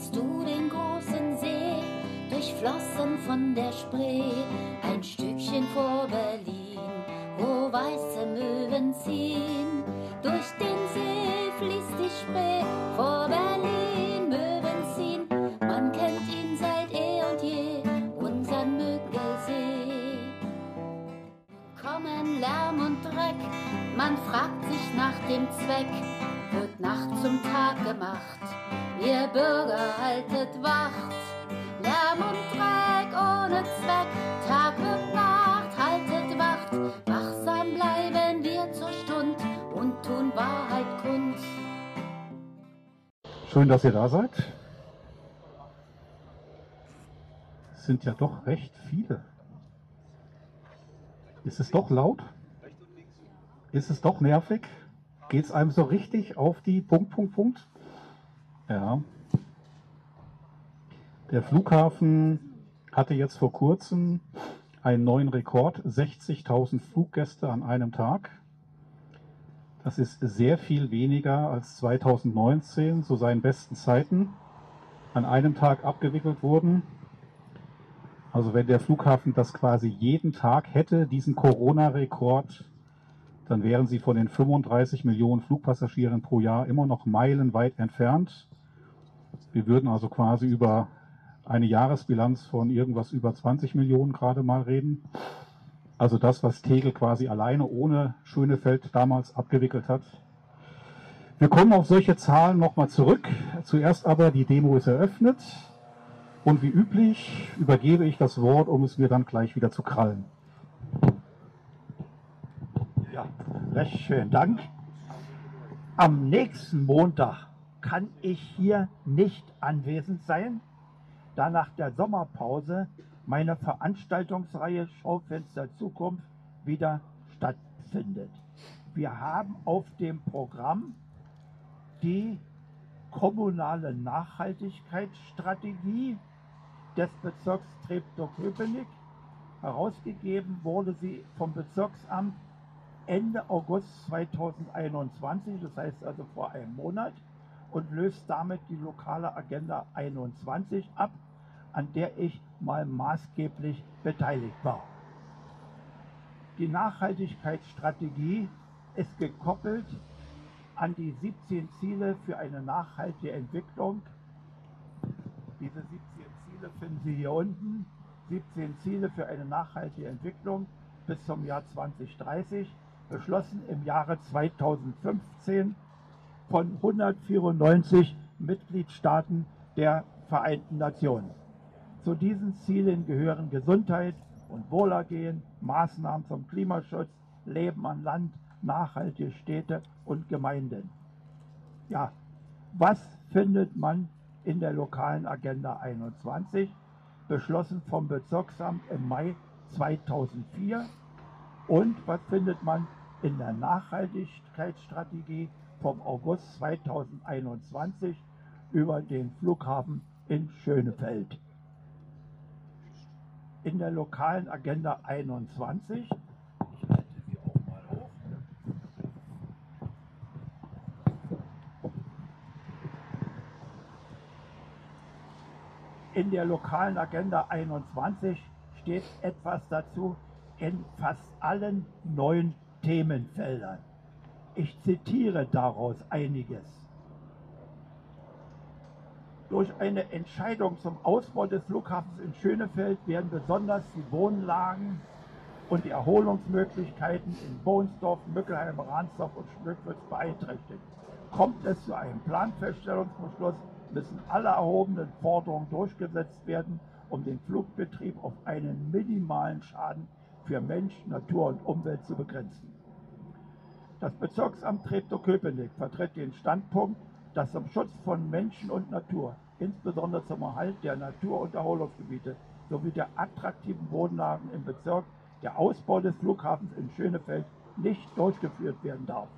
siehst du den großen See, durchflossen von der Spree, ein Stückchen vor Berlin, wo weiße Möwen ziehen. Durch den See fließt die Spree, vor Berlin Möwen ziehen. Man kennt ihn seit eh und je, unseren Müggelsee. Kommen Lärm und Dreck, man fragt sich nach dem Zweck, wird Nacht zum Tag gemacht. Ihr Bürger haltet Wacht, Lärm und Dreck ohne Zweck, Tag und Nacht haltet Wacht, wachsam bleiben wir zur Stund und tun Wahrheit kund. Schön, dass ihr da seid. Es sind ja doch recht viele. Ist es doch laut? Ist es doch nervig? Geht es einem so richtig auf die Punkt, Punkt, Punkt? Ja. Der Flughafen hatte jetzt vor kurzem einen neuen Rekord, 60.000 Fluggäste an einem Tag. Das ist sehr viel weniger als 2019 zu seinen besten Zeiten an einem Tag abgewickelt wurden. Also wenn der Flughafen das quasi jeden Tag hätte, diesen Corona-Rekord, dann wären sie von den 35 Millionen Flugpassagieren pro Jahr immer noch meilenweit entfernt. Wir würden also quasi über eine Jahresbilanz von irgendwas über 20 Millionen gerade mal reden. Also das, was Tegel quasi alleine ohne Schönefeld damals abgewickelt hat. Wir kommen auf solche Zahlen nochmal zurück. Zuerst aber die Demo ist eröffnet. Und wie üblich übergebe ich das Wort, um es mir dann gleich wieder zu krallen. Ja, recht schön Dank. Am nächsten Montag kann ich hier nicht anwesend sein, da nach der Sommerpause meine Veranstaltungsreihe Schaufenster Zukunft wieder stattfindet. Wir haben auf dem Programm die kommunale Nachhaltigkeitsstrategie des Bezirks Treptow-Köpenick. Herausgegeben wurde sie vom Bezirksamt Ende August 2021, das heißt also vor einem Monat, und löst damit die lokale Agenda 21 ab, an der ich mal maßgeblich beteiligt war. Die Nachhaltigkeitsstrategie ist gekoppelt an die 17 Ziele für eine nachhaltige Entwicklung. Diese 17 Ziele finden Sie hier unten. 17 Ziele für eine nachhaltige Entwicklung bis zum Jahr 2030, beschlossen im Jahre 2015 von 194 Mitgliedstaaten der Vereinten Nationen. Zu diesen Zielen gehören Gesundheit und Wohlergehen, Maßnahmen zum Klimaschutz, Leben an Land, nachhaltige Städte und Gemeinden. Ja, was findet man in der lokalen Agenda 21, beschlossen vom Bezirksamt im Mai 2004? Und was findet man in der Nachhaltigkeitsstrategie vom August 2021 über den Flughafen in Schönefeld? In der lokalen Agenda 21 ich halte sie auch mal hoch. In der lokalen Agenda 21 steht etwas dazu in fast allen neuen Themenfeldern. Ich zitiere daraus einiges. Durch eine Entscheidung zum Ausbau des Flughafens in Schönefeld werden besonders die Wohnlagen und die Erholungsmöglichkeiten in Bohnsdorf, Mückelheim, Ransdorf und Schlückwitz beeinträchtigt. Kommt es zu einem Planfeststellungsbeschluss, müssen alle erhobenen Forderungen durchgesetzt werden, um den Flugbetrieb auf einen minimalen Schaden für Mensch, Natur und Umwelt zu begrenzen. Das Bezirksamt Treptow-Köpenick vertritt den Standpunkt, dass zum Schutz von Menschen und Natur, insbesondere zum Erhalt der Natur- und Erholungsgebiete sowie der attraktiven Wohnlagen im Bezirk der Ausbau des Flughafens in Schönefeld nicht durchgeführt werden darf.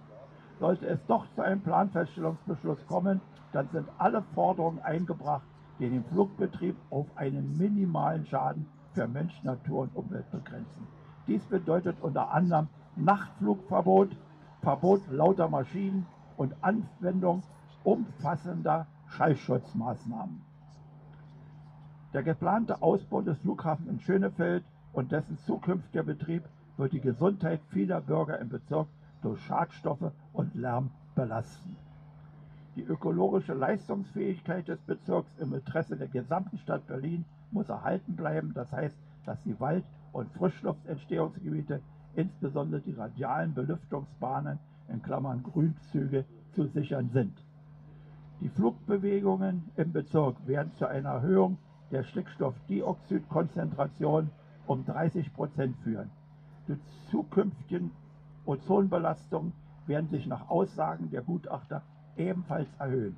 Sollte es doch zu einem Planfeststellungsbeschluss kommen, dann sind alle Forderungen eingebracht, die den Flugbetrieb auf einen minimalen Schaden für Mensch, Natur und Umwelt begrenzen. Dies bedeutet unter anderem Nachtflugverbot, Verbot lauter Maschinen und Anwendung umfassender Schallschutzmaßnahmen. Der geplante Ausbau des Flughafens in Schönefeld und dessen zukünftiger Betrieb wird die Gesundheit vieler Bürger im Bezirk durch Schadstoffe und Lärm belasten. Die ökologische Leistungsfähigkeit des Bezirks im Interesse der gesamten Stadt Berlin muss erhalten bleiben. Das heißt, dass die Wald- und Frischluftentstehungsgebiete, insbesondere die radialen Belüftungsbahnen in Klammern Grünzüge, zu sichern sind. Die Flugbewegungen im Bezirk werden zu einer Erhöhung der Stickstoffdioxidkonzentration um 30 Prozent führen. Die zukünftigen Ozonbelastungen werden sich nach Aussagen der Gutachter ebenfalls erhöhen.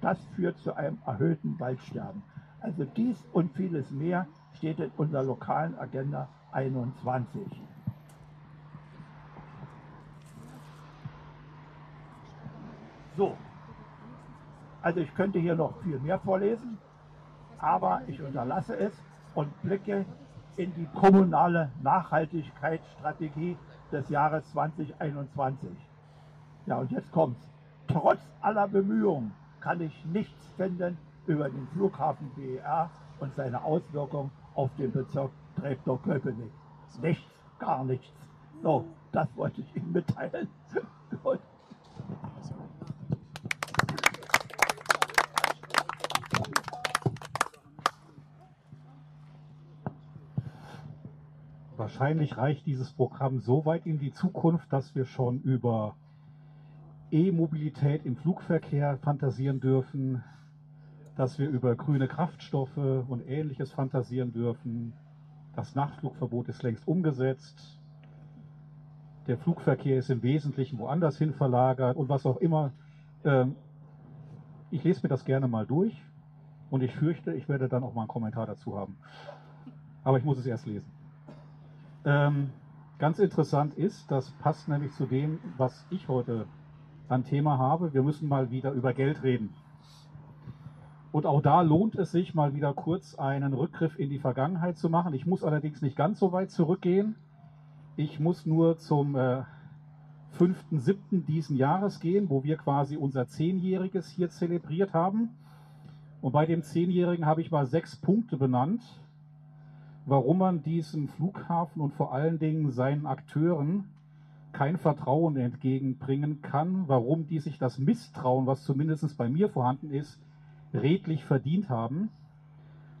Das führt zu einem erhöhten Waldsterben. Also dies und vieles mehr steht in unserer lokalen Agenda 21. So, also ich könnte hier noch viel mehr vorlesen, aber ich unterlasse es und blicke in die kommunale Nachhaltigkeitsstrategie des Jahres 2021. Ja, und jetzt kommt's. Trotz aller Bemühungen kann ich nichts finden über den Flughafen BER und seine Auswirkungen auf den Bezirk Treptow-Köpenick. Nichts, gar nichts. So, das wollte ich Ihnen mitteilen. Gut. Wahrscheinlich reicht dieses Programm so weit in die Zukunft, dass wir schon über E-Mobilität im Flugverkehr fantasieren dürfen, dass wir über grüne Kraftstoffe und ähnliches fantasieren dürfen. Das Nachtflugverbot ist längst umgesetzt. Der Flugverkehr ist im Wesentlichen woanders hin verlagert und was auch immer. Ähm, ich lese mir das gerne mal durch und ich fürchte, ich werde dann auch mal einen Kommentar dazu haben. Aber ich muss es erst lesen. Ähm, ganz interessant ist, das passt nämlich zu dem, was ich heute an Thema habe. Wir müssen mal wieder über Geld reden. Und auch da lohnt es sich mal wieder kurz einen Rückgriff in die Vergangenheit zu machen. Ich muss allerdings nicht ganz so weit zurückgehen. Ich muss nur zum äh, 5.7. diesen Jahres gehen, wo wir quasi unser Zehnjähriges hier zelebriert haben. Und bei dem Zehnjährigen habe ich mal sechs Punkte benannt, warum man diesem Flughafen und vor allen Dingen seinen Akteuren kein Vertrauen entgegenbringen kann, warum die sich das Misstrauen, was zumindest bei mir vorhanden ist, redlich verdient haben.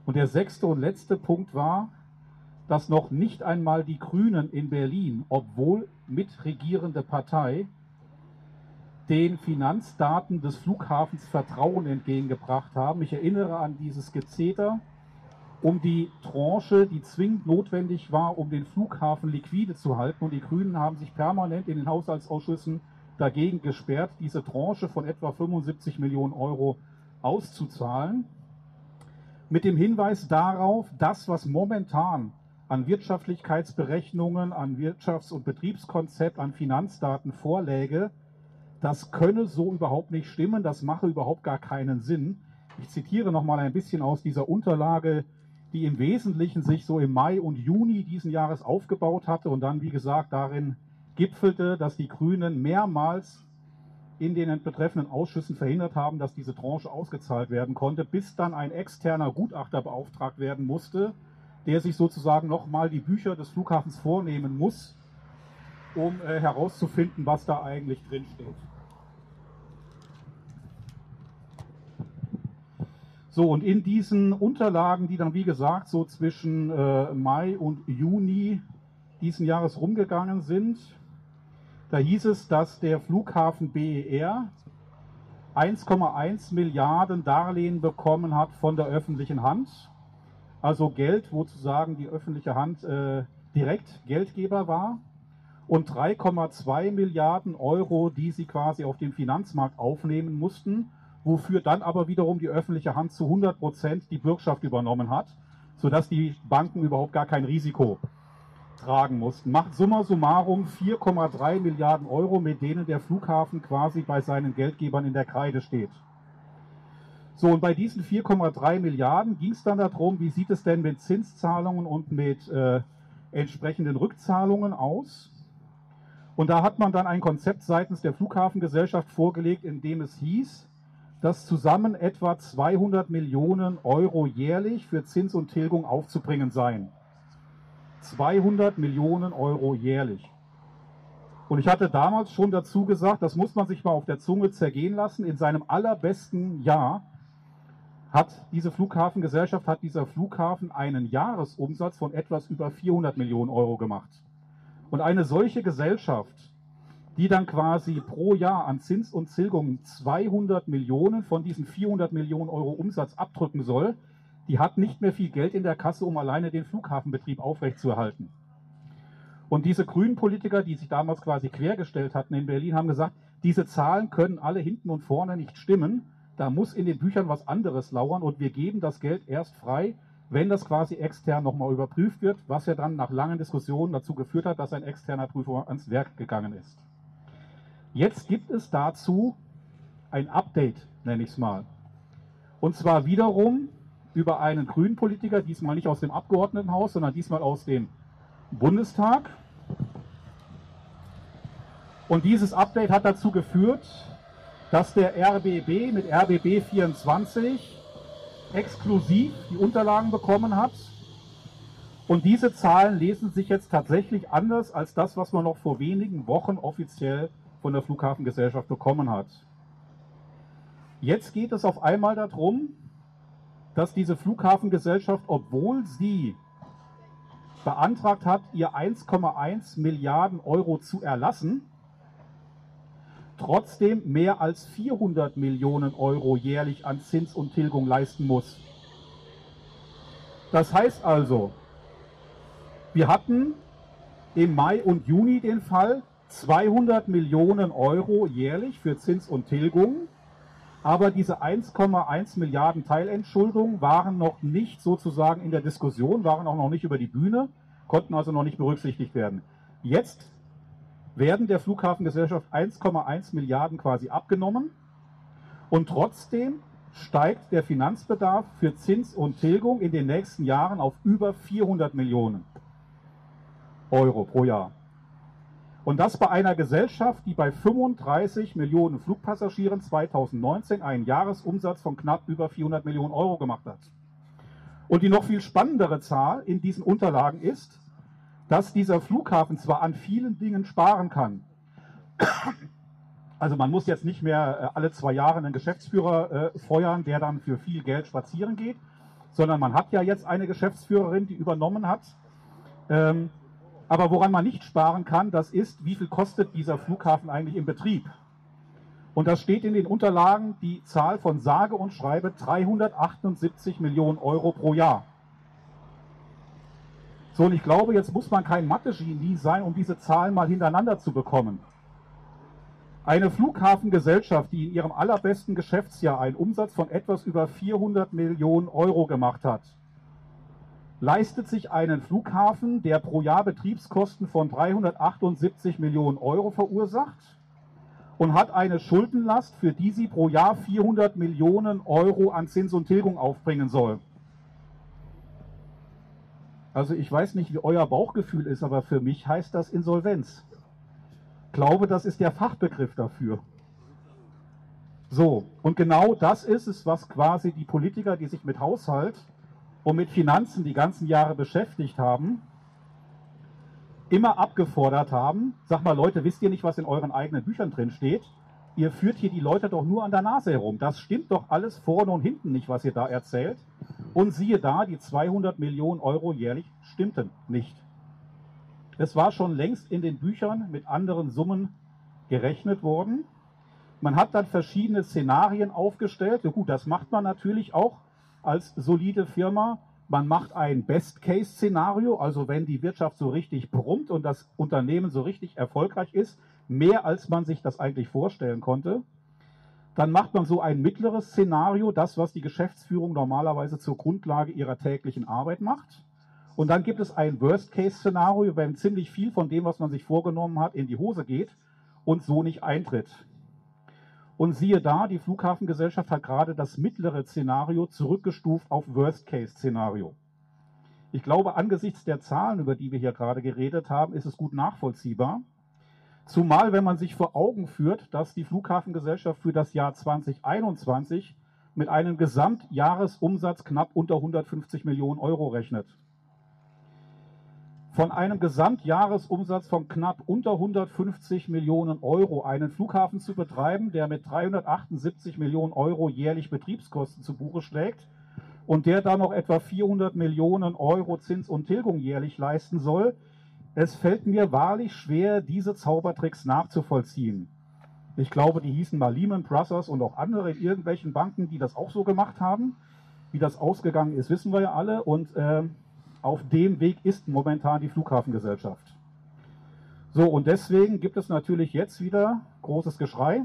Und der sechste und letzte Punkt war, dass noch nicht einmal die Grünen in Berlin, obwohl mitregierende Partei, den Finanzdaten des Flughafens Vertrauen entgegengebracht haben. Ich erinnere an dieses Gezeter um die Tranche, die zwingend notwendig war, um den Flughafen liquide zu halten. Und die Grünen haben sich permanent in den Haushaltsausschüssen dagegen gesperrt, diese Tranche von etwa 75 Millionen Euro auszuzahlen. Mit dem Hinweis darauf, das, was momentan an Wirtschaftlichkeitsberechnungen, an Wirtschafts- und Betriebskonzept, an Finanzdaten vorläge, das könne so überhaupt nicht stimmen, das mache überhaupt gar keinen Sinn. Ich zitiere noch mal ein bisschen aus dieser Unterlage, die im Wesentlichen sich so im Mai und Juni diesen Jahres aufgebaut hatte und dann, wie gesagt, darin gipfelte, dass die Grünen mehrmals in den betreffenden Ausschüssen verhindert haben, dass diese Tranche ausgezahlt werden konnte, bis dann ein externer Gutachter beauftragt werden musste, der sich sozusagen nochmal die Bücher des Flughafens vornehmen muss, um äh, herauszufinden, was da eigentlich drinsteht. So, und in diesen Unterlagen, die dann wie gesagt so zwischen äh, Mai und Juni diesen Jahres rumgegangen sind, da hieß es, dass der Flughafen BER 1,1 Milliarden Darlehen bekommen hat von der öffentlichen Hand. Also Geld, wo zu sagen die öffentliche Hand äh, direkt Geldgeber war. Und 3,2 Milliarden Euro, die sie quasi auf dem Finanzmarkt aufnehmen mussten wofür dann aber wiederum die öffentliche Hand zu 100 Prozent die Bürgschaft übernommen hat, sodass die Banken überhaupt gar kein Risiko tragen mussten. Macht summa summarum 4,3 Milliarden Euro, mit denen der Flughafen quasi bei seinen Geldgebern in der Kreide steht. So, und bei diesen 4,3 Milliarden ging es dann darum, wie sieht es denn mit Zinszahlungen und mit äh, entsprechenden Rückzahlungen aus? Und da hat man dann ein Konzept seitens der Flughafengesellschaft vorgelegt, in dem es hieß, das zusammen etwa 200 Millionen Euro jährlich für Zins und Tilgung aufzubringen seien. 200 Millionen Euro jährlich. Und ich hatte damals schon dazu gesagt, das muss man sich mal auf der Zunge zergehen lassen. In seinem allerbesten Jahr hat diese Flughafengesellschaft, hat dieser Flughafen einen Jahresumsatz von etwas über 400 Millionen Euro gemacht. Und eine solche Gesellschaft, die dann quasi pro Jahr an Zins und Tilgung 200 Millionen von diesen 400 Millionen Euro Umsatz abdrücken soll, die hat nicht mehr viel Geld in der Kasse, um alleine den Flughafenbetrieb aufrechtzuerhalten. Und diese grünen Politiker, die sich damals quasi quergestellt hatten in Berlin, haben gesagt, diese Zahlen können alle hinten und vorne nicht stimmen. Da muss in den Büchern was anderes lauern und wir geben das Geld erst frei, wenn das quasi extern nochmal überprüft wird, was ja dann nach langen Diskussionen dazu geführt hat, dass ein externer Prüfer ans Werk gegangen ist. Jetzt gibt es dazu ein Update, nenne ich es mal. Und zwar wiederum über einen grünen Politiker, diesmal nicht aus dem Abgeordnetenhaus, sondern diesmal aus dem Bundestag. Und dieses Update hat dazu geführt, dass der RBB mit RBB 24 exklusiv die Unterlagen bekommen hat. Und diese Zahlen lesen sich jetzt tatsächlich anders als das, was man noch vor wenigen Wochen offiziell von der Flughafengesellschaft bekommen hat. Jetzt geht es auf einmal darum, dass diese Flughafengesellschaft, obwohl sie beantragt hat, ihr 1,1 Milliarden Euro zu erlassen, trotzdem mehr als 400 Millionen Euro jährlich an Zins und Tilgung leisten muss. Das heißt also, wir hatten im Mai und Juni den Fall 200 Millionen Euro jährlich für Zins und Tilgung aber diese 1,1 Milliarden Teilentschuldungen waren noch nicht sozusagen in der Diskussion, waren auch noch nicht über die Bühne, konnten also noch nicht berücksichtigt werden. Jetzt werden der Flughafengesellschaft 1,1 Milliarden quasi abgenommen und trotzdem steigt der Finanzbedarf für Zins und Tilgung in den nächsten Jahren auf über 400 Millionen Euro pro Jahr. Und das bei einer Gesellschaft, die bei 35 Millionen Flugpassagieren 2019 einen Jahresumsatz von knapp über 400 Millionen Euro gemacht hat. Und die noch viel spannendere Zahl in diesen Unterlagen ist, dass dieser Flughafen zwar an vielen Dingen sparen kann. Also man muss jetzt nicht mehr äh, alle zwei Jahre einen Geschäftsführer äh, feuern, der dann für viel Geld spazieren geht, sondern man hat ja jetzt eine Geschäftsführerin, die übernommen hat. Ähm, aber woran man nicht sparen kann, das ist, wie viel kostet dieser Flughafen eigentlich im Betrieb? Und da steht in den Unterlagen die Zahl von sage und schreibe 378 Millionen Euro pro Jahr. So, und ich glaube, jetzt muss man kein Mathe-Genie sein, um diese Zahlen mal hintereinander zu bekommen. Eine Flughafengesellschaft, die in ihrem allerbesten Geschäftsjahr einen Umsatz von etwas über 400 Millionen Euro gemacht hat, leistet sich einen Flughafen, der pro Jahr Betriebskosten von 378 Millionen Euro verursacht und hat eine Schuldenlast, für die sie pro Jahr 400 Millionen Euro an Zins und Tilgung aufbringen soll. Also ich weiß nicht, wie euer Bauchgefühl ist, aber für mich heißt das Insolvenz. Ich glaube, das ist der Fachbegriff dafür. So, und genau das ist es, was quasi die Politiker, die sich mit Haushalt und mit Finanzen die ganzen Jahre beschäftigt haben, immer abgefordert haben, sag mal Leute, wisst ihr nicht, was in euren eigenen Büchern drin steht? Ihr führt hier die Leute doch nur an der Nase herum. Das stimmt doch alles vorne und hinten nicht, was ihr da erzählt. Und siehe da, die 200 Millionen Euro jährlich stimmten nicht. Es war schon längst in den Büchern mit anderen Summen gerechnet worden. Man hat dann verschiedene Szenarien aufgestellt. Ja gut, das macht man natürlich auch als solide Firma. Man macht ein Best-Case-Szenario, also wenn die Wirtschaft so richtig brummt und das Unternehmen so richtig erfolgreich ist, mehr als man sich das eigentlich vorstellen konnte. Dann macht man so ein mittleres Szenario, das, was die Geschäftsführung normalerweise zur Grundlage ihrer täglichen Arbeit macht. Und dann gibt es ein Worst-Case-Szenario, wenn ziemlich viel von dem, was man sich vorgenommen hat, in die Hose geht und so nicht eintritt. Und siehe da, die Flughafengesellschaft hat gerade das mittlere Szenario zurückgestuft auf Worst-Case-Szenario. Ich glaube, angesichts der Zahlen, über die wir hier gerade geredet haben, ist es gut nachvollziehbar. Zumal, wenn man sich vor Augen führt, dass die Flughafengesellschaft für das Jahr 2021 mit einem Gesamtjahresumsatz knapp unter 150 Millionen Euro rechnet. Von einem Gesamtjahresumsatz von knapp unter 150 Millionen Euro einen Flughafen zu betreiben, der mit 378 Millionen Euro jährlich Betriebskosten zu Buche schlägt und der dann noch etwa 400 Millionen Euro Zins und Tilgung jährlich leisten soll, es fällt mir wahrlich schwer, diese Zaubertricks nachzuvollziehen. Ich glaube, die hießen mal Lehman Brothers und auch andere in irgendwelchen Banken, die das auch so gemacht haben. Wie das ausgegangen ist, wissen wir ja alle. Und äh, auf dem Weg ist momentan die Flughafengesellschaft. So, und deswegen gibt es natürlich jetzt wieder großes Geschrei.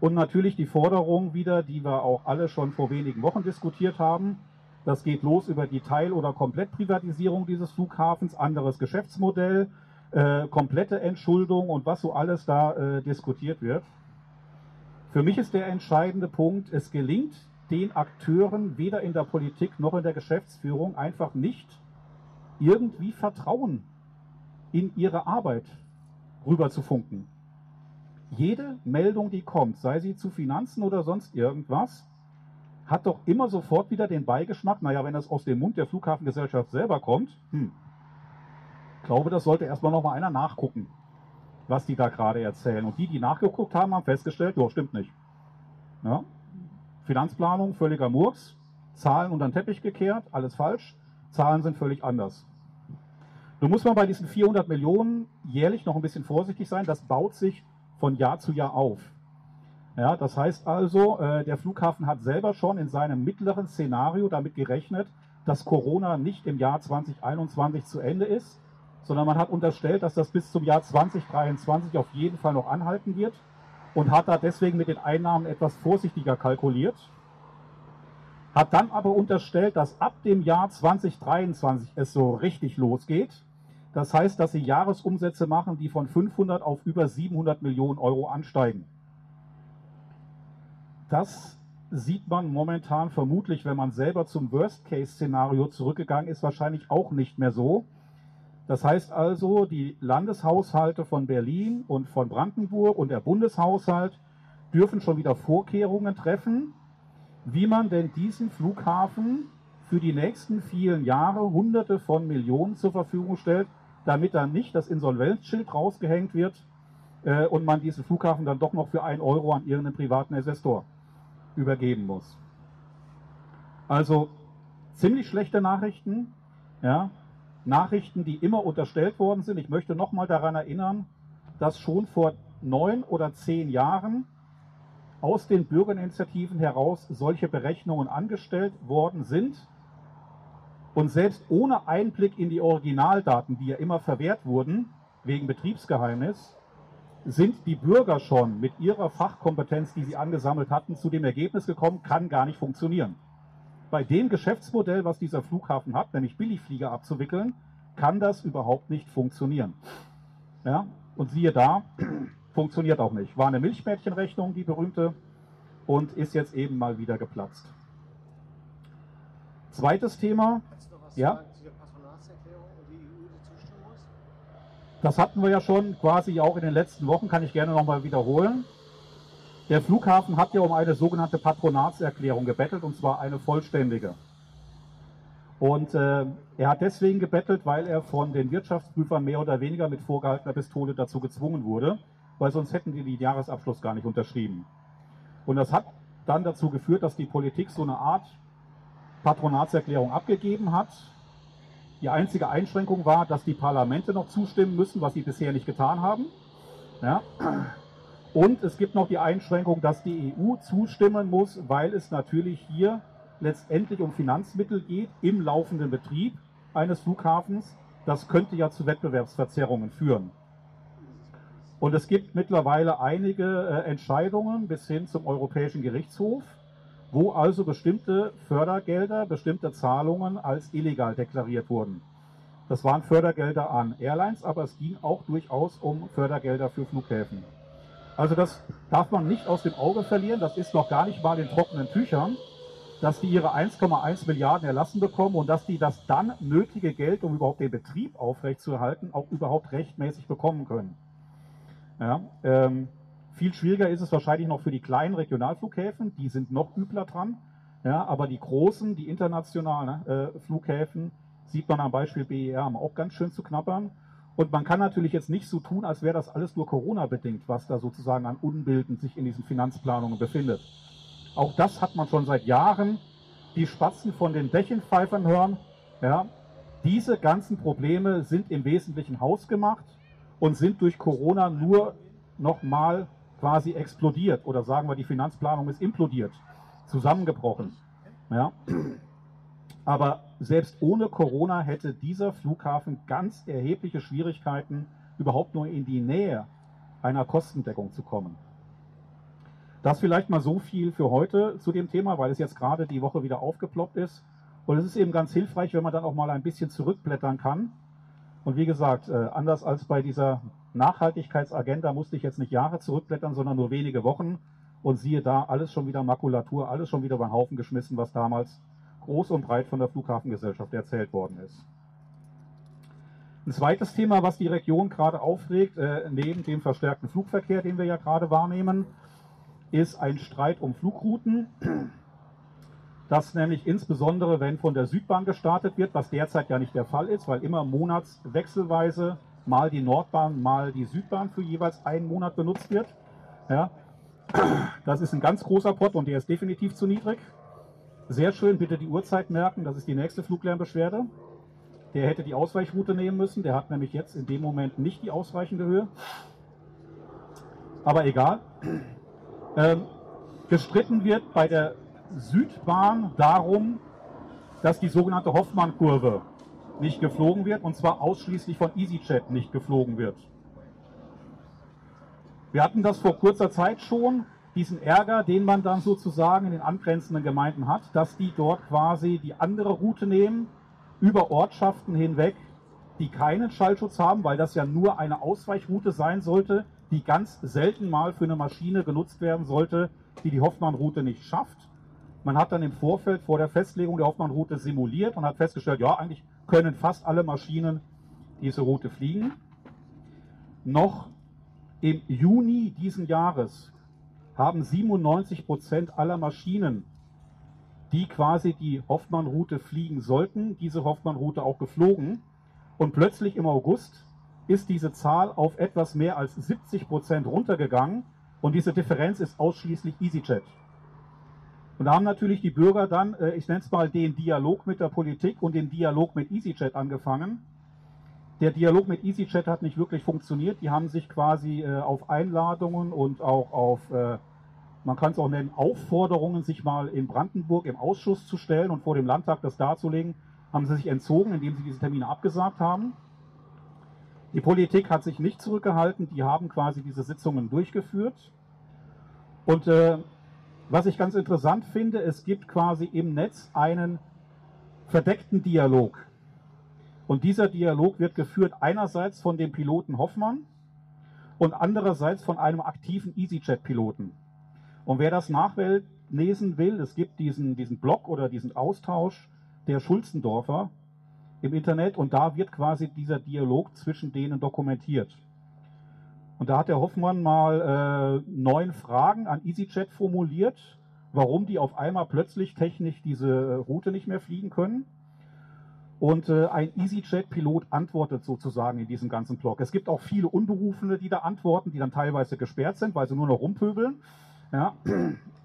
Und natürlich die Forderung wieder, die wir auch alle schon vor wenigen Wochen diskutiert haben, das geht los über die Teil- oder Komplettprivatisierung dieses Flughafens, anderes Geschäftsmodell, äh, komplette Entschuldung und was so alles da äh, diskutiert wird. Für mich ist der entscheidende Punkt, es gelingt den Akteuren weder in der Politik noch in der Geschäftsführung einfach nicht irgendwie Vertrauen in ihre Arbeit rüber zu funken. Jede Meldung, die kommt, sei sie zu Finanzen oder sonst irgendwas, hat doch immer sofort wieder den Beigeschmack, naja, wenn das aus dem Mund der Flughafengesellschaft selber kommt, hm, glaube, das sollte erstmal noch mal einer nachgucken, was die da gerade erzählen. Und die, die nachgeguckt haben, haben festgestellt, ja, stimmt nicht. Ja? Finanzplanung, völliger Murks, Zahlen unter den Teppich gekehrt, alles falsch, Zahlen sind völlig anders. Nun muss man bei diesen 400 Millionen jährlich noch ein bisschen vorsichtig sein, das baut sich von Jahr zu Jahr auf. Ja, das heißt also, äh, der Flughafen hat selber schon in seinem mittleren Szenario damit gerechnet, dass Corona nicht im Jahr 2021 zu Ende ist, sondern man hat unterstellt, dass das bis zum Jahr 2023 auf jeden Fall noch anhalten wird und hat da deswegen mit den Einnahmen etwas vorsichtiger kalkuliert. Hat dann aber unterstellt, dass ab dem Jahr 2023 es so richtig losgeht. Das heißt, dass sie Jahresumsätze machen, die von 500 auf über 700 Millionen Euro ansteigen. Das sieht man momentan vermutlich, wenn man selber zum Worst-Case-Szenario zurückgegangen ist, wahrscheinlich auch nicht mehr so. Das heißt also, die Landeshaushalte von Berlin und von Brandenburg und der Bundeshaushalt dürfen schon wieder Vorkehrungen treffen, wie man denn diesen Flughafen für die nächsten vielen Jahre Hunderte von Millionen zur Verfügung stellt, damit dann nicht das Insolvenzschild rausgehängt wird äh, und man diesen Flughafen dann doch noch für ein Euro an irgendeinen privaten Investor übergeben muss. Also ziemlich schlechte Nachrichten, ja, Nachrichten, die immer unterstellt worden sind. Ich möchte nochmal daran erinnern, dass schon vor neun oder zehn Jahren aus den Bürgerinitiativen heraus solche Berechnungen angestellt worden sind. Und selbst ohne Einblick in die Originaldaten, die ja immer verwehrt wurden, wegen Betriebsgeheimnis, sind die Bürger schon mit ihrer Fachkompetenz, die sie angesammelt hatten, zu dem Ergebnis gekommen, kann gar nicht funktionieren. Bei dem Geschäftsmodell, was dieser Flughafen hat, nämlich Billigflieger abzuwickeln, kann das überhaupt nicht funktionieren. Ja? Und siehe da, funktioniert auch nicht. War eine Milchmädchenrechnung, die berühmte, und ist jetzt eben mal wieder geplatzt. Zweites Thema. Ja? Das hatten wir ja schon quasi auch in den letzten Wochen, kann ich gerne nochmal wiederholen. Der Flughafen hat ja um eine sogenannte Patronatserklärung gebettelt, und zwar eine vollständige. Und äh, er hat deswegen gebettelt, weil er von den Wirtschaftsprüfern mehr oder weniger mit vorgehaltener Pistole dazu gezwungen wurde, weil sonst hätten die den Jahresabschluss gar nicht unterschrieben. Und das hat dann dazu geführt, dass die Politik so eine Art Patronatserklärung abgegeben hat, die einzige Einschränkung war, dass die Parlamente noch zustimmen müssen, was sie bisher nicht getan haben. Ja. Und es gibt noch die Einschränkung, dass die EU zustimmen muss, weil es natürlich hier letztendlich um Finanzmittel geht im laufenden Betrieb eines Flughafens. Das könnte ja zu Wettbewerbsverzerrungen führen. Und es gibt mittlerweile einige äh, Entscheidungen bis hin zum Europäischen Gerichtshof, wo also bestimmte Fördergelder, bestimmte Zahlungen als illegal deklariert wurden. Das waren Fördergelder an Airlines, aber es ging auch durchaus um Fördergelder für Flughäfen. Also das darf man nicht aus dem Auge verlieren, das ist noch gar nicht mal in trockenen Tüchern, dass die ihre 1,1 Milliarden erlassen bekommen und dass die das dann nötige Geld, um überhaupt den Betrieb aufrechtzuerhalten, auch überhaupt rechtmäßig bekommen können. Ja, ähm, viel schwieriger ist es wahrscheinlich noch für die kleinen Regionalflughäfen, die sind noch übler dran. Ja, aber die großen, die internationalen äh, Flughäfen, sieht man am Beispiel BER, haben auch ganz schön zu knabbern. Und man kann natürlich jetzt nicht so tun, als wäre das alles nur Corona-bedingt, was da sozusagen an Unbilden sich in diesen Finanzplanungen befindet. Auch das hat man schon seit Jahren. Die Spatzen von den Dächen pfeifern hören. Ja, diese ganzen Probleme sind im Wesentlichen hausgemacht und sind durch Corona nur nochmal quasi explodiert. Oder sagen wir, die Finanzplanung ist implodiert, zusammengebrochen. Ja. Aber selbst ohne Corona hätte dieser Flughafen ganz erhebliche Schwierigkeiten, überhaupt nur in die Nähe einer Kostendeckung zu kommen. Das vielleicht mal so viel für heute zu dem Thema, weil es jetzt gerade die Woche wieder aufgeploppt ist. Und es ist eben ganz hilfreich, wenn man dann auch mal ein bisschen zurückblättern kann. Und wie gesagt, äh, anders als bei dieser Nachhaltigkeitsagenda musste ich jetzt nicht Jahre zurückblättern, sondern nur wenige Wochen. Und siehe da, alles schon wieder Makulatur, alles schon wieder beim Haufen geschmissen, was damals groß und breit von der Flughafengesellschaft erzählt worden ist. Ein zweites Thema, was die Region gerade aufregt, äh, neben dem verstärkten Flugverkehr, den wir ja gerade wahrnehmen, ist ein Streit um Flugrouten. Das nämlich insbesondere, wenn von der Südbahn gestartet wird, was derzeit ja nicht der Fall ist, weil immer monatswechselweise mal die Nordbahn, mal die Südbahn für jeweils einen Monat benutzt wird. Ja, das ist ein ganz großer Pott und der ist definitiv zu niedrig. Sehr schön, bitte die Uhrzeit merken, das ist die nächste Fluglärmbeschwerde. Der hätte die Ausweichroute nehmen müssen, der hat nämlich jetzt in dem Moment nicht die ausreichende Höhe. Aber egal. Ähm, gestritten wird bei der Südbahn darum, dass die sogenannte Hoffmann-Kurve nicht geflogen wird und zwar ausschließlich von EasyJet nicht geflogen wird. Wir hatten das vor kurzer Zeit schon diesen Ärger, den man dann sozusagen in den angrenzenden Gemeinden hat, dass die dort quasi die andere Route nehmen, über Ortschaften hinweg, die keinen Schallschutz haben, weil das ja nur eine Ausweichroute sein sollte, die ganz selten mal für eine Maschine genutzt werden sollte, die die Hoffmann-Route nicht schafft. Man hat dann im Vorfeld vor der Festlegung der Hoffmann-Route simuliert und hat festgestellt, ja, eigentlich können fast alle Maschinen diese Route fliegen. Noch im Juni diesen Jahres haben 97 Prozent aller Maschinen, die quasi die Hoffmann-Route fliegen sollten, diese Hoffmann-Route auch geflogen. Und plötzlich im August ist diese Zahl auf etwas mehr als 70 Prozent runtergegangen und diese Differenz ist ausschließlich EasyJet. Und da haben natürlich die Bürger dann, äh, ich nenne es mal, den Dialog mit der Politik und den Dialog mit EasyJet angefangen. Der Dialog mit EasyJet hat nicht wirklich funktioniert. Die haben sich quasi äh, auf Einladungen und auch auf, äh, man kann es auch nennen, Aufforderungen, sich mal in Brandenburg im Ausschuss zu stellen und vor dem Landtag das darzulegen, haben sie sich entzogen, indem sie diese Termine abgesagt haben. Die Politik hat sich nicht zurückgehalten, die haben quasi diese Sitzungen durchgeführt. Und äh, was ich ganz interessant finde, es gibt quasi im Netz einen verdeckten Dialog und dieser Dialog wird geführt einerseits von dem Piloten Hoffmann und andererseits von einem aktiven EasyJet-Piloten. Und wer das nachlesen will, es gibt diesen, diesen Blog oder diesen Austausch der Schulzendorfer im Internet und da wird quasi dieser Dialog zwischen denen dokumentiert. Und da hat der Hoffmann mal äh, neun Fragen an EasyJet formuliert, warum die auf einmal plötzlich technisch diese Route nicht mehr fliegen können. Und äh, ein EasyJet-Pilot antwortet sozusagen in diesem ganzen Blog. Es gibt auch viele Unberufene, die da antworten, die dann teilweise gesperrt sind, weil sie nur noch rumpöbeln. Ja.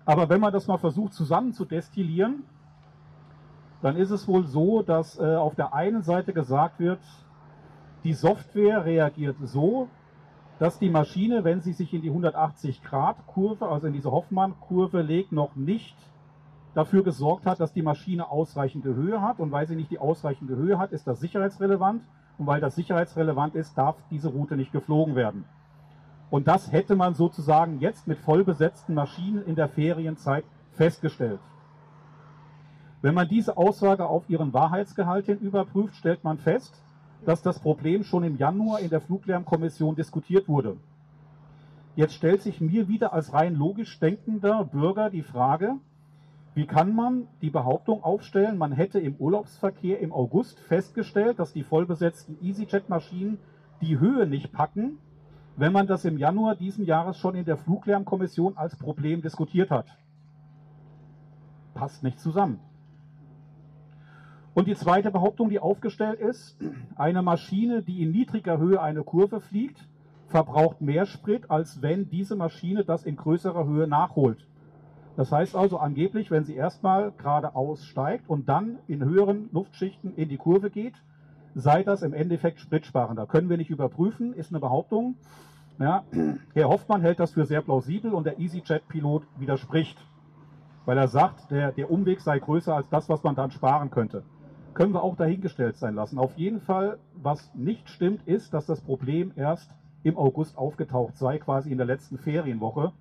Aber wenn man das mal versucht zusammen zu destillieren, dann ist es wohl so, dass äh, auf der einen Seite gesagt wird, die Software reagiert so, dass die Maschine, wenn sie sich in die 180 Grad Kurve, also in diese Hoffmann-Kurve legt, noch nicht dafür gesorgt hat, dass die Maschine ausreichende Höhe hat. Und weil sie nicht die ausreichende Höhe hat, ist das sicherheitsrelevant. Und weil das sicherheitsrelevant ist, darf diese Route nicht geflogen werden. Und das hätte man sozusagen jetzt mit vollbesetzten Maschinen in der Ferienzeit festgestellt. Wenn man diese Aussage auf ihren Wahrheitsgehalt hin überprüft, stellt man fest, dass das Problem schon im Januar in der Fluglärmkommission diskutiert wurde. Jetzt stellt sich mir wieder als rein logisch denkender Bürger die Frage, wie kann man die Behauptung aufstellen, man hätte im Urlaubsverkehr im August festgestellt, dass die vollbesetzten EasyJet-Maschinen die Höhe nicht packen, wenn man das im Januar diesen Jahres schon in der Fluglärmkommission als Problem diskutiert hat? Passt nicht zusammen. Und die zweite Behauptung, die aufgestellt ist, eine Maschine, die in niedriger Höhe eine Kurve fliegt, verbraucht mehr Sprit, als wenn diese Maschine das in größerer Höhe nachholt. Das heißt also angeblich, wenn sie erstmal geradeaus steigt und dann in höheren Luftschichten in die Kurve geht, sei das im Endeffekt spritsparender. Können wir nicht überprüfen, ist eine Behauptung. Ja, Herr Hoffmann hält das für sehr plausibel und der EasyJet-Pilot widerspricht, weil er sagt, der, der Umweg sei größer als das, was man dann sparen könnte können wir auch dahingestellt sein lassen. Auf jeden Fall, was nicht stimmt, ist, dass das Problem erst im August aufgetaucht sei, quasi in der letzten Ferienwoche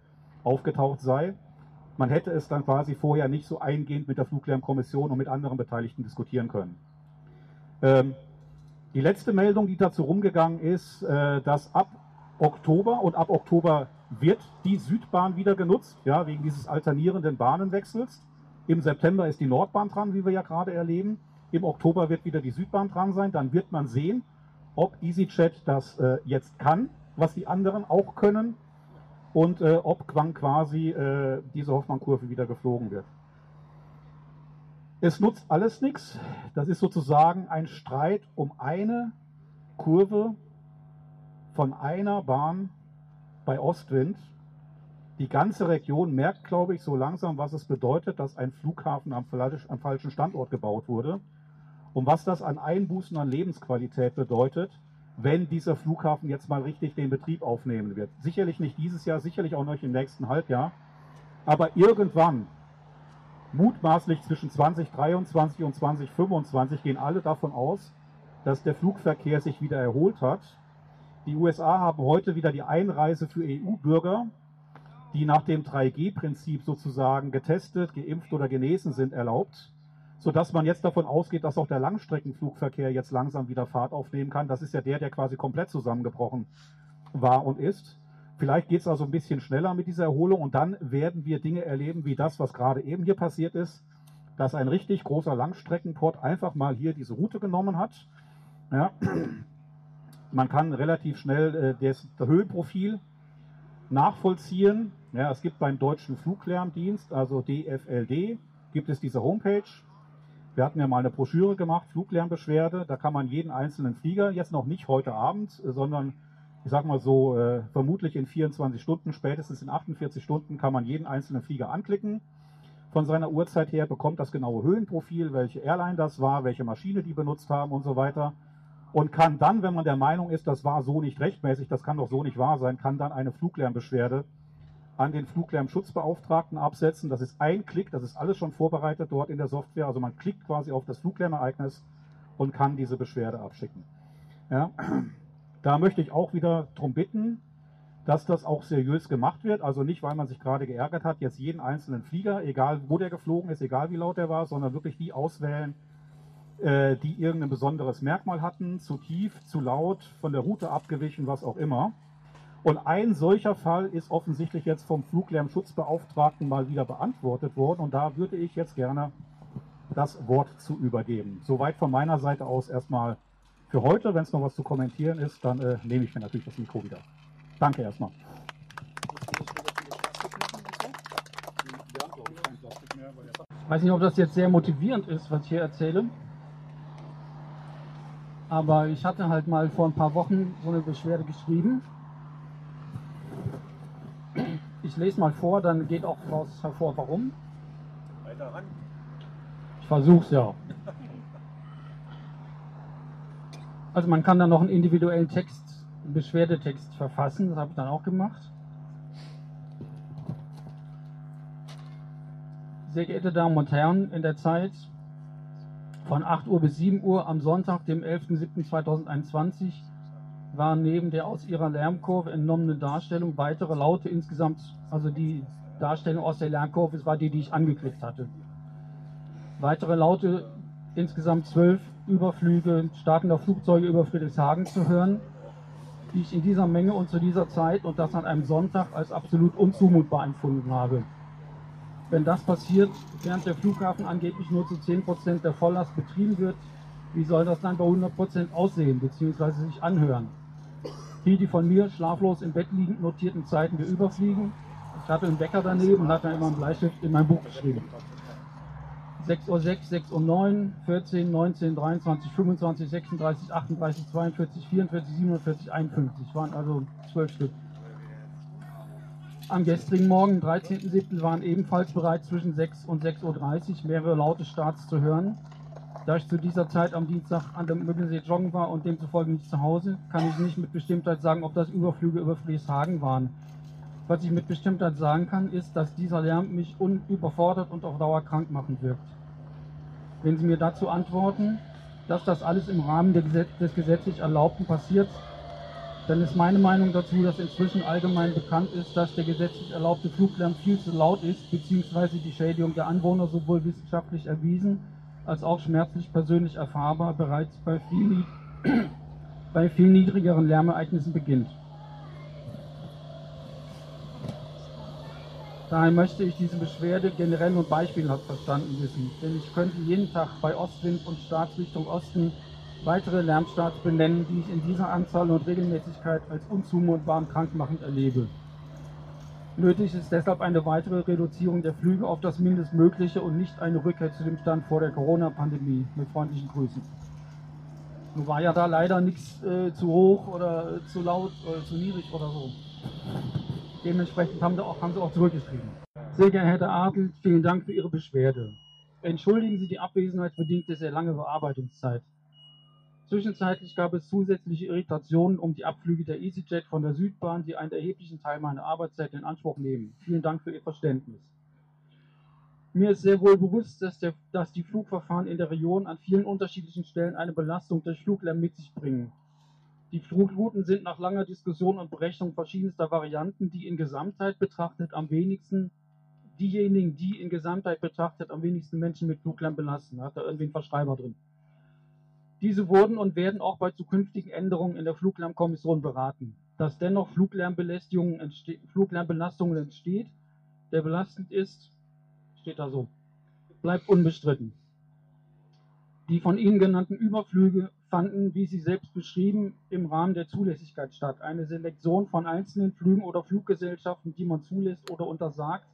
aufgetaucht sei. Man hätte es dann quasi vorher nicht so eingehend mit der Fluglärmkommission und mit anderen Beteiligten diskutieren können. Ähm, die letzte Meldung, die dazu rumgegangen ist, äh, dass ab Oktober und ab Oktober wird die Südbahn wieder genutzt, ja, wegen dieses alternierenden Bahnenwechsels. Im September ist die Nordbahn dran, wie wir ja gerade erleben. Im Oktober wird wieder die Südbahn dran sein. Dann wird man sehen, ob EasyJet das äh, jetzt kann, was die anderen auch können und äh, ob quasi äh, diese Hoffmann-Kurve wieder geflogen wird. Es nutzt alles nichts. Das ist sozusagen ein Streit um eine Kurve von einer Bahn bei Ostwind. Die ganze Region merkt, glaube ich, so langsam, was es bedeutet, dass ein Flughafen am, am falschen Standort gebaut wurde und was das an Einbußen an Lebensqualität bedeutet, wenn dieser Flughafen jetzt mal richtig den Betrieb aufnehmen wird. Sicherlich nicht dieses Jahr, sicherlich auch noch im nächsten Halbjahr, aber irgendwann, mutmaßlich zwischen 2023 und 2025, gehen alle davon aus, dass der Flugverkehr sich wieder erholt hat. Die USA haben heute wieder die Einreise für EU-Bürger, die nach dem 3G-Prinzip sozusagen getestet, geimpft oder genesen sind, erlaubt sodass man jetzt davon ausgeht, dass auch der Langstreckenflugverkehr jetzt langsam wieder Fahrt aufnehmen kann. Das ist ja der, der quasi komplett zusammengebrochen war und ist. Vielleicht geht es also ein bisschen schneller mit dieser Erholung und dann werden wir Dinge erleben wie das, was gerade eben hier passiert ist, dass ein richtig großer Langstreckenport einfach mal hier diese Route genommen hat. Ja. Man kann relativ schnell äh, das, das Höhenprofil nachvollziehen. Ja, es gibt beim Deutschen Fluglärmdienst, also DFLD, gibt es diese Homepage. Wir hatten ja mal eine Broschüre gemacht, Fluglärmbeschwerde. Da kann man jeden einzelnen Flieger, jetzt noch nicht heute Abend, sondern ich sag mal so, äh, vermutlich in 24 Stunden, spätestens in 48 Stunden kann man jeden einzelnen Flieger anklicken. Von seiner Uhrzeit her bekommt das genaue Höhenprofil, welche Airline das war, welche Maschine die benutzt haben und so weiter. Und kann dann, wenn man der Meinung ist, das war so nicht rechtmäßig, das kann doch so nicht wahr sein, kann dann eine Fluglärmbeschwerde an den Fluglärmschutzbeauftragten absetzen. Das ist ein Klick, das ist alles schon vorbereitet dort in der Software. Also man klickt quasi auf das Fluglärmereignis und kann diese Beschwerde abschicken. Ja. Da möchte ich auch wieder darum bitten, dass das auch seriös gemacht wird. Also nicht, weil man sich gerade geärgert hat, jetzt jeden einzelnen Flieger, egal wo der geflogen ist, egal wie laut der war, sondern wirklich die auswählen, äh, die irgendein besonderes Merkmal hatten, zu tief, zu laut, von der Route abgewichen, was auch immer. Und ein solcher Fall ist offensichtlich jetzt vom Fluglärmschutzbeauftragten mal wieder beantwortet worden. Und da würde ich jetzt gerne das Wort zu übergeben. Soweit von meiner Seite aus erstmal für heute. Wenn es noch was zu kommentieren ist, dann äh, nehme ich mir natürlich das Mikro wieder. Danke erstmal. Ich weiß nicht, ob das jetzt sehr motivierend ist, was ich hier erzähle. Aber ich hatte halt mal vor ein paar Wochen so eine Beschwerde geschrieben ich lese mal vor, dann geht auch daraus hervor, warum. Weiter ran. Ich versuch's ja. Also man kann dann noch einen individuellen Text, einen Beschwerdetext verfassen, das habe ich dann auch gemacht. Sehr geehrte Damen und Herren, in der Zeit von 8 Uhr bis 7 Uhr am Sonntag, dem 11.07.2021, waren neben der aus ihrer Lärmkurve entnommenen Darstellung weitere Laute insgesamt, also die Darstellung aus der Lärmkurve war die, die ich angeklickt hatte. Weitere Laute, insgesamt zwölf Überflüge startender Flugzeuge über Friedrichshagen zu hören, die ich in dieser Menge und zu dieser Zeit und das an einem Sonntag als absolut unzumutbar empfunden habe. Wenn das passiert, während der Flughafen angeblich nur zu 10% der Volllast betrieben wird, wie soll das dann bei 100% aussehen bzw. sich anhören? Hier die von mir schlaflos im Bett liegend notierten Zeiten der Überfliegen. Ich hatte einen Wecker daneben und hatte immer einen Bleistift in mein Buch geschrieben. 6 Uhr 6, 6 Uhr 9, 14, 19, 23, 25, 36, 38, 42, 44, 47, 51. Waren also zwölf Stück. Am gestrigen Morgen, 13.07., waren ebenfalls bereits zwischen 6 und 6.30 Uhr mehrere laute Starts zu hören. Da ich zu dieser Zeit am Dienstag an der Müggelsee joggen war und demzufolge nicht zu Hause, kann ich nicht mit Bestimmtheit sagen, ob das Überflüge über Frieshagen waren. Was ich mit Bestimmtheit sagen kann, ist, dass dieser Lärm mich unüberfordert und auf Dauer krank machen wirkt. Wenn Sie mir dazu antworten, dass das alles im Rahmen des gesetzlich Erlaubten passiert, dann ist meine Meinung dazu, dass inzwischen allgemein bekannt ist, dass der gesetzlich erlaubte Fluglärm viel zu laut ist, beziehungsweise die Schädigung der Anwohner sowohl wissenschaftlich erwiesen als auch schmerzlich persönlich erfahrbar bereits bei viel, bei viel niedrigeren Lärmereignissen beginnt. Daher möchte ich diese Beschwerde generell und beispielhaft verstanden wissen, denn ich könnte jeden Tag bei Ostwind und Startsrichtung Osten weitere Lärmstarts benennen, die ich in dieser Anzahl und Regelmäßigkeit als unzumutbar und krankmachend erlebe. Nötig ist deshalb eine weitere Reduzierung der Flüge auf das Mindestmögliche und nicht eine Rückkehr zu dem Stand vor der Corona-Pandemie. Mit freundlichen Grüßen. Nun war ja da leider nichts äh, zu hoch oder äh, zu laut oder zu niedrig oder so. Dementsprechend haben, auch, haben sie auch zurückgeschrieben. Sehr geehrter Herr Adel, vielen Dank für Ihre Beschwerde. Entschuldigen Sie die Abwesenheit bedingt der sehr lange Bearbeitungszeit. Zwischenzeitlich gab es zusätzliche Irritationen um die Abflüge der EasyJet von der Südbahn, die einen erheblichen Teil meiner Arbeitszeit in Anspruch nehmen. Vielen Dank für Ihr Verständnis. Mir ist sehr wohl bewusst, dass, der, dass, die Flugverfahren in der Region an vielen unterschiedlichen Stellen eine Belastung durch Fluglärm mit sich bringen. Die Flugrouten sind nach langer Diskussion und Berechnung verschiedenster Varianten, die in Gesamtheit betrachtet am wenigsten diejenigen, die in Gesamtheit betrachtet am wenigsten Menschen mit Fluglärm belasten. Hat da irgendwie ein Verschreiber drin. Diese wurden und werden auch bei zukünftigen Änderungen in der Fluglärmkommission beraten. Dass dennoch entste Fluglärmbelastungen entsteht, der belastend ist, steht da so, bleibt unbestritten. Die von Ihnen genannten Überflüge fanden, wie Sie selbst beschrieben, im Rahmen der Zulässigkeit statt. Eine Selektion von einzelnen Flügen oder Fluggesellschaften, die man zulässt oder untersagt,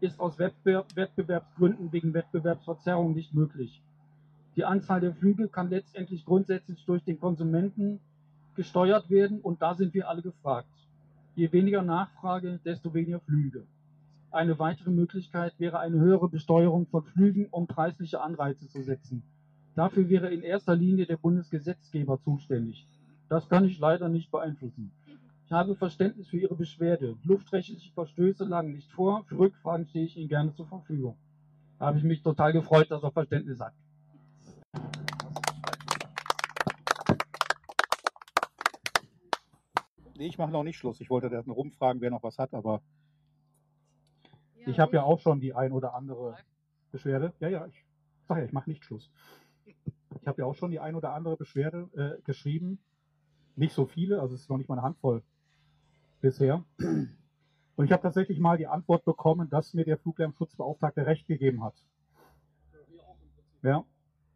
ist aus Wettbewerbsgründen wegen Wettbewerbsverzerrung nicht möglich. Die Anzahl der Flüge kann letztendlich grundsätzlich durch den Konsumenten gesteuert werden und da sind wir alle gefragt. Je weniger Nachfrage, desto weniger Flüge. Eine weitere Möglichkeit wäre eine höhere Besteuerung von Flügen, um preisliche Anreize zu setzen. Dafür wäre in erster Linie der Bundesgesetzgeber zuständig. Das kann ich leider nicht beeinflussen. Ich habe Verständnis für Ihre Beschwerde. Luftrechtliche Verstöße lagen nicht vor. Für Rückfragen stehe ich Ihnen gerne zur Verfügung. Da habe ich mich total gefreut, dass er Verständnis hat. Nee, ich mache noch nicht Schluss. Ich wollte da rumfragen, wer noch was hat, aber ich habe ja auch schon die ein oder andere Beschwerde. Ja, ja, ich sag ja, ich mache nicht Schluss. Ich habe ja auch schon die ein oder andere Beschwerde äh, geschrieben. Nicht so viele, also es ist noch nicht mal eine Handvoll bisher. Und ich habe tatsächlich mal die Antwort bekommen, dass mir der Fluglärmschutzbeauftragte Recht gegeben hat. Ja,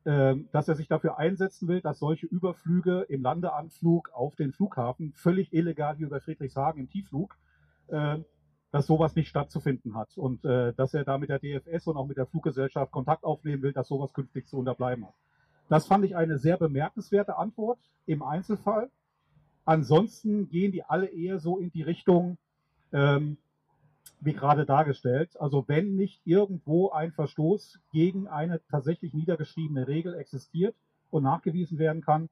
dass er sich dafür einsetzen will, dass solche Überflüge im Landeanflug auf den Flughafen völlig illegal wie über Friedrichshagen im Tiefflug, äh, dass sowas nicht stattzufinden hat und äh, dass er da mit der DFS und auch mit der Fluggesellschaft Kontakt aufnehmen will, dass sowas künftig zu unterbleiben hat. Das fand ich eine sehr bemerkenswerte Antwort im Einzelfall. Ansonsten gehen die alle eher so in die Richtung, ähm, wie gerade dargestellt. Also wenn nicht irgendwo ein Verstoß gegen eine tatsächlich niedergeschriebene Regel existiert und nachgewiesen werden kann,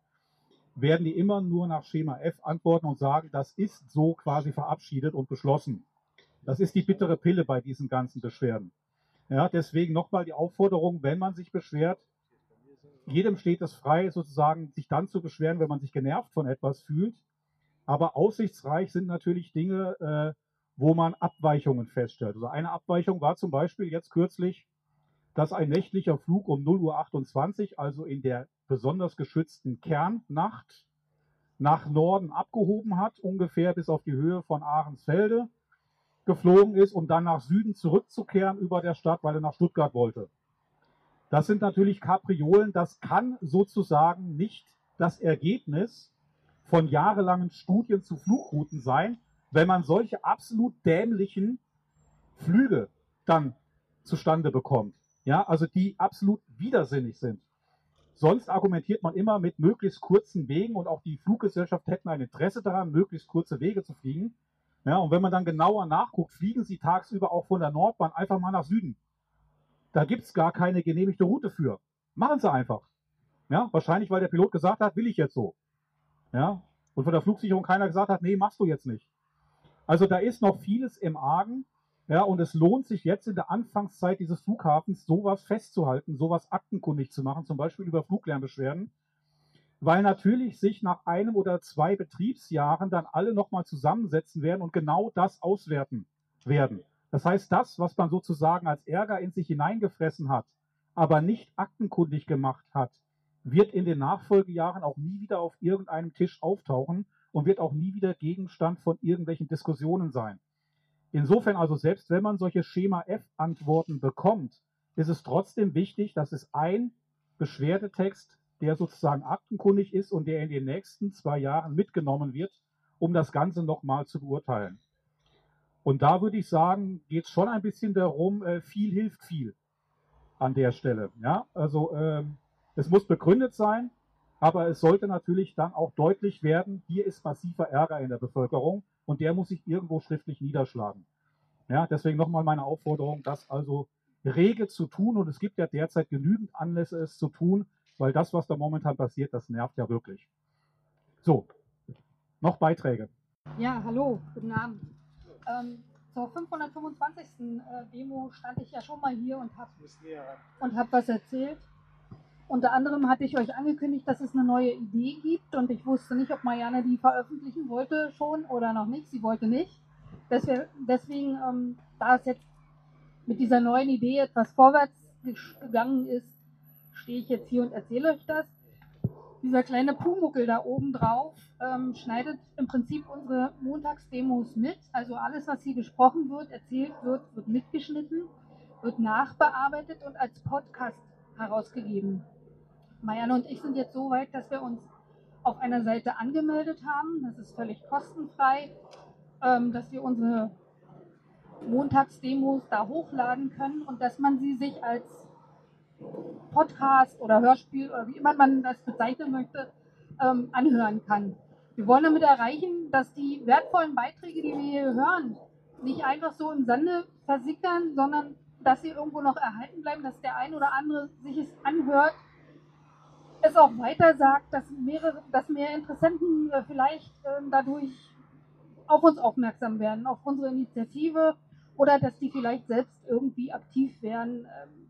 werden die immer nur nach Schema F antworten und sagen, das ist so quasi verabschiedet und beschlossen. Das ist die bittere Pille bei diesen ganzen Beschwerden. Ja, deswegen nochmal die Aufforderung, wenn man sich beschwert, jedem steht es frei, sozusagen sich dann zu beschweren, wenn man sich genervt von etwas fühlt. Aber aussichtsreich sind natürlich Dinge, äh, wo man Abweichungen feststellt. Also eine Abweichung war zum Beispiel jetzt kürzlich, dass ein nächtlicher Flug um 0.28 Uhr, also in der besonders geschützten Kernnacht, nach Norden abgehoben hat, ungefähr bis auf die Höhe von Ahrensfelde geflogen ist, um dann nach Süden zurückzukehren über der Stadt, weil er nach Stuttgart wollte. Das sind natürlich Kapriolen, das kann sozusagen nicht das Ergebnis von jahrelangen Studien zu Flugrouten sein, wenn man solche absolut dämlichen Flüge dann zustande bekommt. Ja, also die absolut widersinnig sind. Sonst argumentiert man immer mit möglichst kurzen Wegen und auch die Fluggesellschaft hätten ein Interesse daran, möglichst kurze Wege zu fliegen. Ja, und wenn man dann genauer nachguckt, fliegen sie tagsüber auch von der Nordbahn einfach mal nach Süden. Da gibt es gar keine genehmigte Route für. Machen sie einfach. Ja, wahrscheinlich, weil der Pilot gesagt hat, will ich jetzt so. Ja, und von der Flugsicherung keiner gesagt hat, nee, machst du jetzt nicht. Also da ist noch vieles im Argen. Ja, und es lohnt sich jetzt in der Anfangszeit dieses Flughafens sowas festzuhalten, sowas aktenkundig zu machen, zum Beispiel über Fluglärmbeschwerden, weil natürlich sich nach einem oder zwei Betriebsjahren dann alle nochmal zusammensetzen werden und genau das auswerten werden. Das heißt, das, was man sozusagen als Ärger in sich hineingefressen hat, aber nicht aktenkundig gemacht hat, wird in den Nachfolgejahren auch nie wieder auf irgendeinem Tisch auftauchen und wird auch nie wieder Gegenstand von irgendwelchen Diskussionen sein. Insofern also, selbst wenn man solche Schema F-Antworten bekommt, ist es trotzdem wichtig, dass es ein Beschwerdetext, der sozusagen aktenkundig ist und der in den nächsten zwei Jahren mitgenommen wird, um das Ganze nochmal zu beurteilen. Und da würde ich sagen, geht es schon ein bisschen darum, äh, viel hilft viel an der Stelle. Ja, also äh, es muss begründet sein, aber es sollte natürlich dann auch deutlich werden, hier ist massiver Ärger in der Bevölkerung und der muss sich irgendwo schriftlich niederschlagen. Ja, deswegen nochmal meine Aufforderung, das also rege zu tun und es gibt ja derzeit genügend Anlässe, es zu tun, weil das, was da momentan passiert, das nervt ja wirklich. So, noch Beiträge. Ja, hallo, guten Abend. Ähm, zur 525. Äh, Demo stand ich ja schon mal hier und habe und hab was erzählt. Unter anderem hatte ich euch angekündigt, dass es eine neue Idee gibt und ich wusste nicht, ob Marianne die veröffentlichen wollte schon oder noch nicht. Sie wollte nicht. Deswegen, ähm, da es jetzt mit dieser neuen Idee etwas vorwärts gegangen ist, stehe ich jetzt hier und erzähle euch das. Dieser kleine Pumuckel da oben drauf ähm, schneidet im Prinzip unsere Montagsdemos mit. Also alles, was hier gesprochen wird, erzählt wird, wird mitgeschnitten, wird nachbearbeitet und als Podcast herausgegeben. Marianne und ich sind jetzt so weit, dass wir uns auf einer Seite angemeldet haben. Das ist völlig kostenfrei, ähm, dass wir unsere Montagsdemos da hochladen können und dass man sie sich als Podcast oder Hörspiel oder wie immer man das bezeichnen möchte, ähm, anhören kann. Wir wollen damit erreichen, dass die wertvollen Beiträge, die wir hier hören, nicht einfach so im Sande versickern, sondern dass sie irgendwo noch erhalten bleiben, dass der ein oder andere sich es anhört es auch weiter sagt, dass, mehrere, dass mehr Interessenten äh, vielleicht äh, dadurch auf uns aufmerksam werden, auf unsere Initiative oder dass die vielleicht selbst irgendwie aktiv werden. Ähm,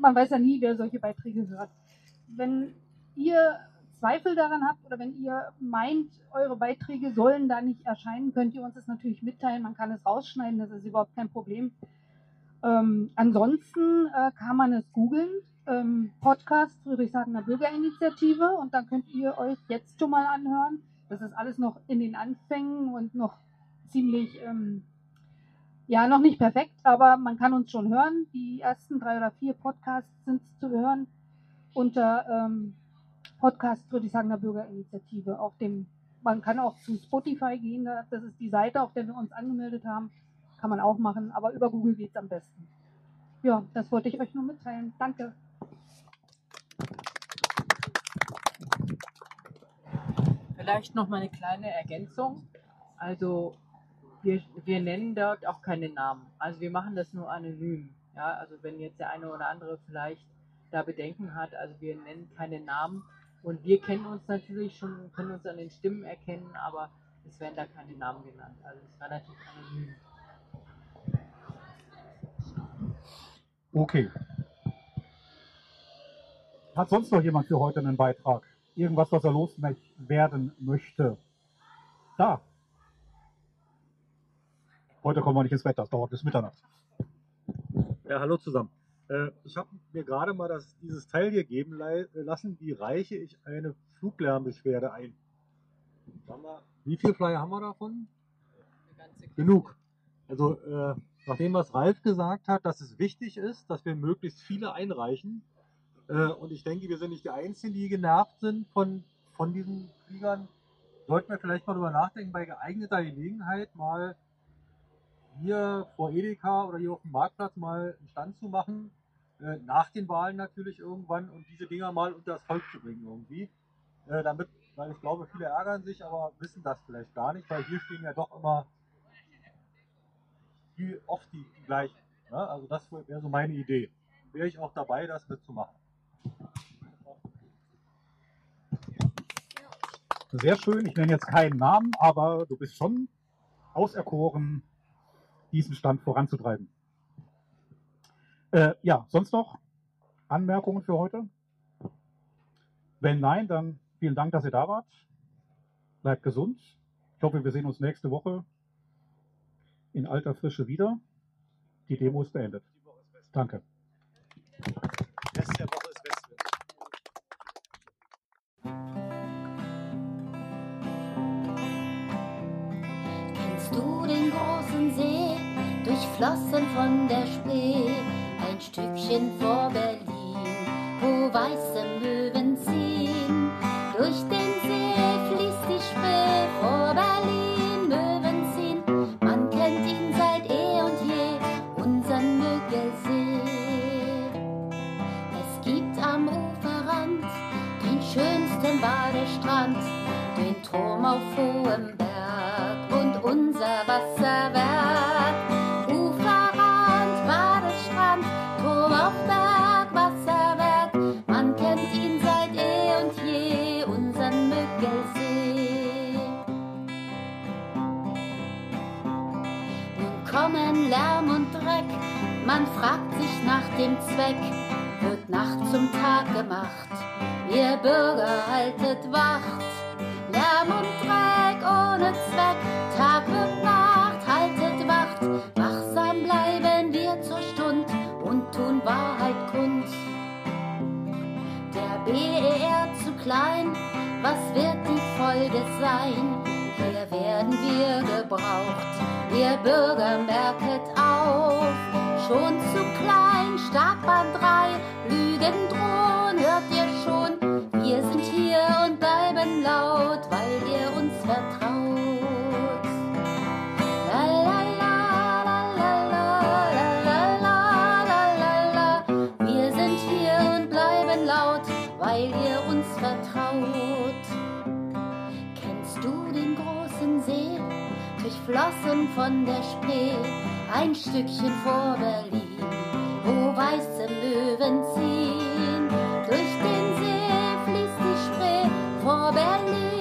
man weiß ja nie, wer solche Beiträge hört. Wenn ihr Zweifel daran habt oder wenn ihr meint, eure Beiträge sollen da nicht erscheinen, könnt ihr uns das natürlich mitteilen. Man kann es rausschneiden, das ist überhaupt kein Problem. Ähm, ansonsten äh, kann man es googeln ähm, Podcast Friedrichshagener Bürgerinitiative und dann könnt ihr euch jetzt schon mal anhören. Das ist alles noch in den Anfängen und noch ziemlich, ähm, ja, noch nicht perfekt, aber man kann uns schon hören. Die ersten drei oder vier Podcasts sind zu hören unter ähm, Podcast Friedrichshagener Bürgerinitiative. Auf dem, man kann auch zu Spotify gehen, das ist die Seite, auf der wir uns angemeldet haben. Kann man auch machen, aber über Google geht es am besten. Ja, das wollte ich euch nur mitteilen. Danke. Vielleicht noch mal eine kleine Ergänzung. Also wir, wir nennen dort auch keine Namen. Also wir machen das nur anonym. Ja, also wenn jetzt der eine oder andere vielleicht da Bedenken hat, also wir nennen keine Namen und wir kennen uns natürlich schon, können uns an den Stimmen erkennen, aber es werden da keine Namen genannt. Also es ist relativ anonym. Okay. Hat sonst noch jemand für heute einen Beitrag? irgendwas, was er loswerden möchte. Da. Heute kommen wir nicht ins Bett, das dauert bis Mitternacht. Ja, hallo zusammen. Äh, ich habe mir gerade mal das, dieses Teil hier geben lassen, wie reiche ich eine Fluglärmbeschwerde ein. Wie viele Flyer haben wir davon? Genug. Also äh, nachdem was Ralf gesagt hat, dass es wichtig ist, dass wir möglichst viele einreichen, äh, und ich denke, wir sind nicht die Einzigen, die genervt sind von, von diesen Fliegern. sollten wir vielleicht mal drüber nachdenken, bei geeigneter Gelegenheit mal hier vor Edeka oder hier auf dem Marktplatz mal einen Stand zu machen, äh, nach den Wahlen natürlich irgendwann und diese Dinger mal unter das Volk zu bringen irgendwie. Äh, damit, weil ich glaube, viele ärgern sich, aber wissen das vielleicht gar nicht, weil hier stehen ja doch immer die, oft die, gleichen. Ne? Also das wäre so meine Idee. Wäre ich auch dabei, das mitzumachen. Sehr schön, ich nenne jetzt keinen Namen, aber du bist schon auserkoren, diesen Stand voranzutreiben. Äh, ja, sonst noch Anmerkungen für heute? Wenn nein, dann vielen Dank, dass ihr da wart. Bleibt gesund. Ich hoffe, wir sehen uns nächste Woche in alter Frische wieder. Die Demo ist beendet. Danke. Rest der Woche ist Westwind. Kennst du den großen See, durchflossen von der Spree, ein Stückchen vor Berlin, wo weiße Möwen auf hohem Berg und unser Wasserwerk. Uferrand, Badestrand, Turm auf Berg, Wasserwerk. Man kennt ihn seit eh und je, unseren Müggelsee. Nun kommen Lärm und Dreck, man fragt sich nach dem Zweck, wird Nacht zum Tag gemacht, ihr Bürger haltet Wacht. Lärm und Dreck ohne Zweck, Tag wird Nacht, haltet Wacht, wachsam bleiben wir zur Stund und tun Wahrheit kund. Der BER zu klein, was wird die Folge sein? Hier werden wir gebraucht, ihr Bürger merket auf. Schon zu klein, Startbahn 3, von der Spree, ein Stückchen vor Berlin, wo weiße Möwen ziehen? Durch den See fließt die Spree, vor Berlin